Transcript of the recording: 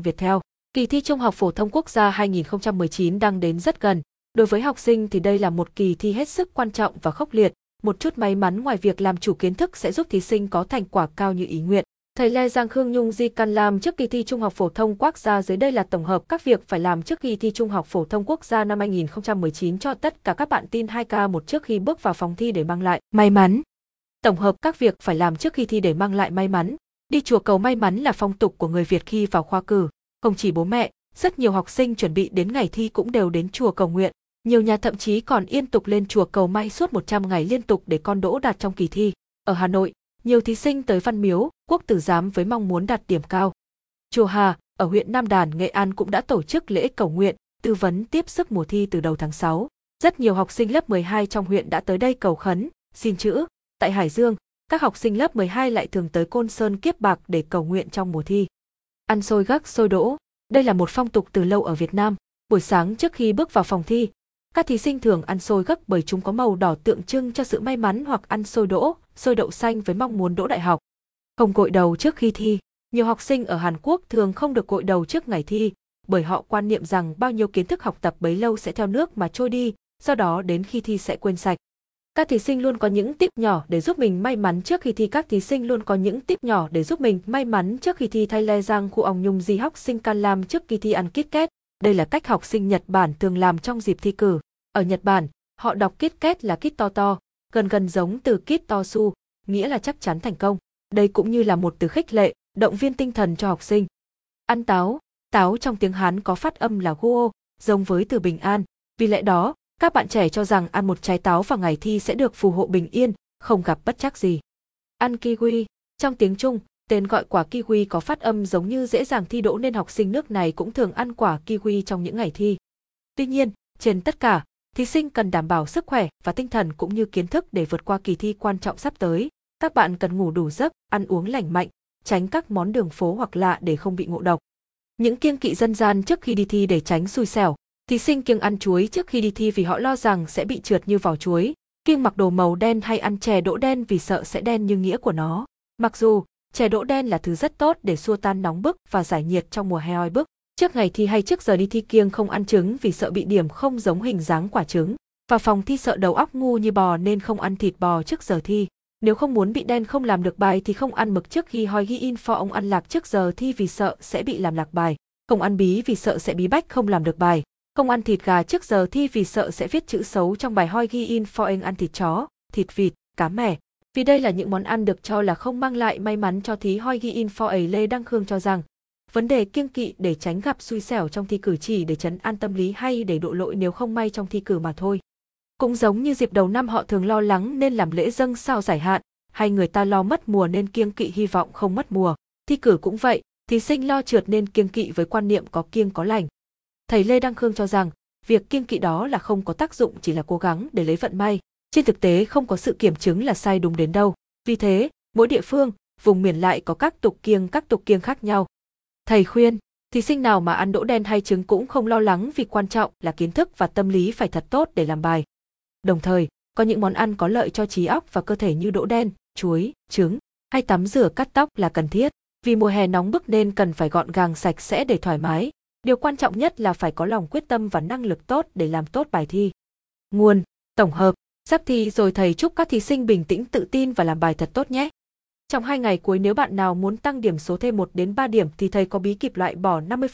Viettel. Kỳ thi Trung học phổ thông quốc gia 2019 đang đến rất gần. Đối với học sinh thì đây là một kỳ thi hết sức quan trọng và khốc liệt. Một chút may mắn ngoài việc làm chủ kiến thức sẽ giúp thí sinh có thành quả cao như ý nguyện. Thầy Lê Giang Khương Nhung Di Căn Lam trước kỳ thi Trung học phổ thông quốc gia dưới đây là tổng hợp các việc phải làm trước kỳ thi Trung học phổ thông quốc gia năm 2019 cho tất cả các bạn tin 2K một trước khi bước vào phòng thi để mang lại may mắn. Tổng hợp các việc phải làm trước khi thi để mang lại may mắn. Đi chùa cầu may mắn là phong tục của người Việt khi vào khoa cử. Không chỉ bố mẹ, rất nhiều học sinh chuẩn bị đến ngày thi cũng đều đến chùa cầu nguyện. Nhiều nhà thậm chí còn yên tục lên chùa cầu may suốt 100 ngày liên tục để con đỗ đạt trong kỳ thi. Ở Hà Nội, nhiều thí sinh tới Văn Miếu, Quốc Tử Giám với mong muốn đạt điểm cao. Chùa Hà, ở huyện Nam Đàn, Nghệ An cũng đã tổ chức lễ cầu nguyện, tư vấn tiếp sức mùa thi từ đầu tháng 6. Rất nhiều học sinh lớp 12 trong huyện đã tới đây cầu khấn, xin chữ. Tại Hải Dương, các học sinh lớp 12 lại thường tới Côn Sơn Kiếp Bạc để cầu nguyện trong mùa thi. Ăn xôi gấc xôi đỗ, đây là một phong tục từ lâu ở Việt Nam. Buổi sáng trước khi bước vào phòng thi, các thí sinh thường ăn xôi gấc bởi chúng có màu đỏ tượng trưng cho sự may mắn hoặc ăn xôi đỗ, xôi đậu xanh với mong muốn đỗ đại học. Không gội đầu trước khi thi. Nhiều học sinh ở Hàn Quốc thường không được gội đầu trước ngày thi, bởi họ quan niệm rằng bao nhiêu kiến thức học tập bấy lâu sẽ theo nước mà trôi đi, do đó đến khi thi sẽ quên sạch. Các thí sinh luôn có những tip nhỏ để giúp mình may mắn trước khi thi. Các thí sinh luôn có những tip nhỏ để giúp mình may mắn trước khi thi. Thay le Giang khu ong nhung di học sinh can lam trước khi thi ăn kit kết. Đây là cách học sinh Nhật Bản thường làm trong dịp thi cử. Ở Nhật Bản, họ đọc kit kết là kit to to, gần gần giống từ kit to su, nghĩa là chắc chắn thành công. Đây cũng như là một từ khích lệ, động viên tinh thần cho học sinh. Ăn táo, táo trong tiếng Hán có phát âm là guo, giống với từ bình an. Vì lẽ đó, các bạn trẻ cho rằng ăn một trái táo vào ngày thi sẽ được phù hộ bình yên, không gặp bất chắc gì. Ăn kiwi, trong tiếng Trung, tên gọi quả kiwi có phát âm giống như dễ dàng thi đỗ nên học sinh nước này cũng thường ăn quả kiwi trong những ngày thi. Tuy nhiên, trên tất cả, thí sinh cần đảm bảo sức khỏe và tinh thần cũng như kiến thức để vượt qua kỳ thi quan trọng sắp tới. Các bạn cần ngủ đủ giấc, ăn uống lành mạnh, tránh các món đường phố hoặc lạ để không bị ngộ độc. Những kiêng kỵ dân gian trước khi đi thi để tránh xui xẻo. Thí sinh kiêng ăn chuối trước khi đi thi vì họ lo rằng sẽ bị trượt như vỏ chuối, kiêng mặc đồ màu đen hay ăn chè đỗ đen vì sợ sẽ đen như nghĩa của nó. Mặc dù chè đỗ đen là thứ rất tốt để xua tan nóng bức và giải nhiệt trong mùa hè oi bức. Trước ngày thi hay trước giờ đi thi kiêng không ăn trứng vì sợ bị điểm không giống hình dáng quả trứng. Và phòng thi sợ đầu óc ngu như bò nên không ăn thịt bò trước giờ thi. Nếu không muốn bị đen không làm được bài thì không ăn mực trước khi hoi ghi in pho ông ăn lạc trước giờ thi vì sợ sẽ bị làm lạc bài. Không ăn bí vì sợ sẽ bí bách không làm được bài. Không ăn thịt gà trước giờ thi vì sợ sẽ viết chữ xấu trong bài hoi ghi in for anh ăn thịt chó, thịt vịt, cá mẻ. Vì đây là những món ăn được cho là không mang lại may mắn cho thí hoi ghi in for ấy Lê Đăng Khương cho rằng vấn đề kiêng kỵ để tránh gặp xui xẻo trong thi cử chỉ để chấn an tâm lý hay để độ lỗi nếu không may trong thi cử mà thôi. Cũng giống như dịp đầu năm họ thường lo lắng nên làm lễ dâng sao giải hạn, hay người ta lo mất mùa nên kiêng kỵ hy vọng không mất mùa. Thi cử cũng vậy, thí sinh lo trượt nên kiêng kỵ với quan niệm có kiêng có lành. Thầy Lê Đăng Khương cho rằng, việc kiêng kỵ đó là không có tác dụng chỉ là cố gắng để lấy vận may. Trên thực tế không có sự kiểm chứng là sai đúng đến đâu. Vì thế, mỗi địa phương, vùng miền lại có các tục kiêng các tục kiêng khác nhau. Thầy khuyên, thí sinh nào mà ăn đỗ đen hay trứng cũng không lo lắng vì quan trọng là kiến thức và tâm lý phải thật tốt để làm bài. Đồng thời, có những món ăn có lợi cho trí óc và cơ thể như đỗ đen, chuối, trứng hay tắm rửa cắt tóc là cần thiết. Vì mùa hè nóng bức nên cần phải gọn gàng sạch sẽ để thoải mái. Điều quan trọng nhất là phải có lòng quyết tâm và năng lực tốt để làm tốt bài thi. Nguồn, tổng hợp, sắp thi rồi thầy chúc các thí sinh bình tĩnh tự tin và làm bài thật tốt nhé. Trong hai ngày cuối nếu bạn nào muốn tăng điểm số thêm 1 đến 3 điểm thì thầy có bí kíp loại bỏ 50%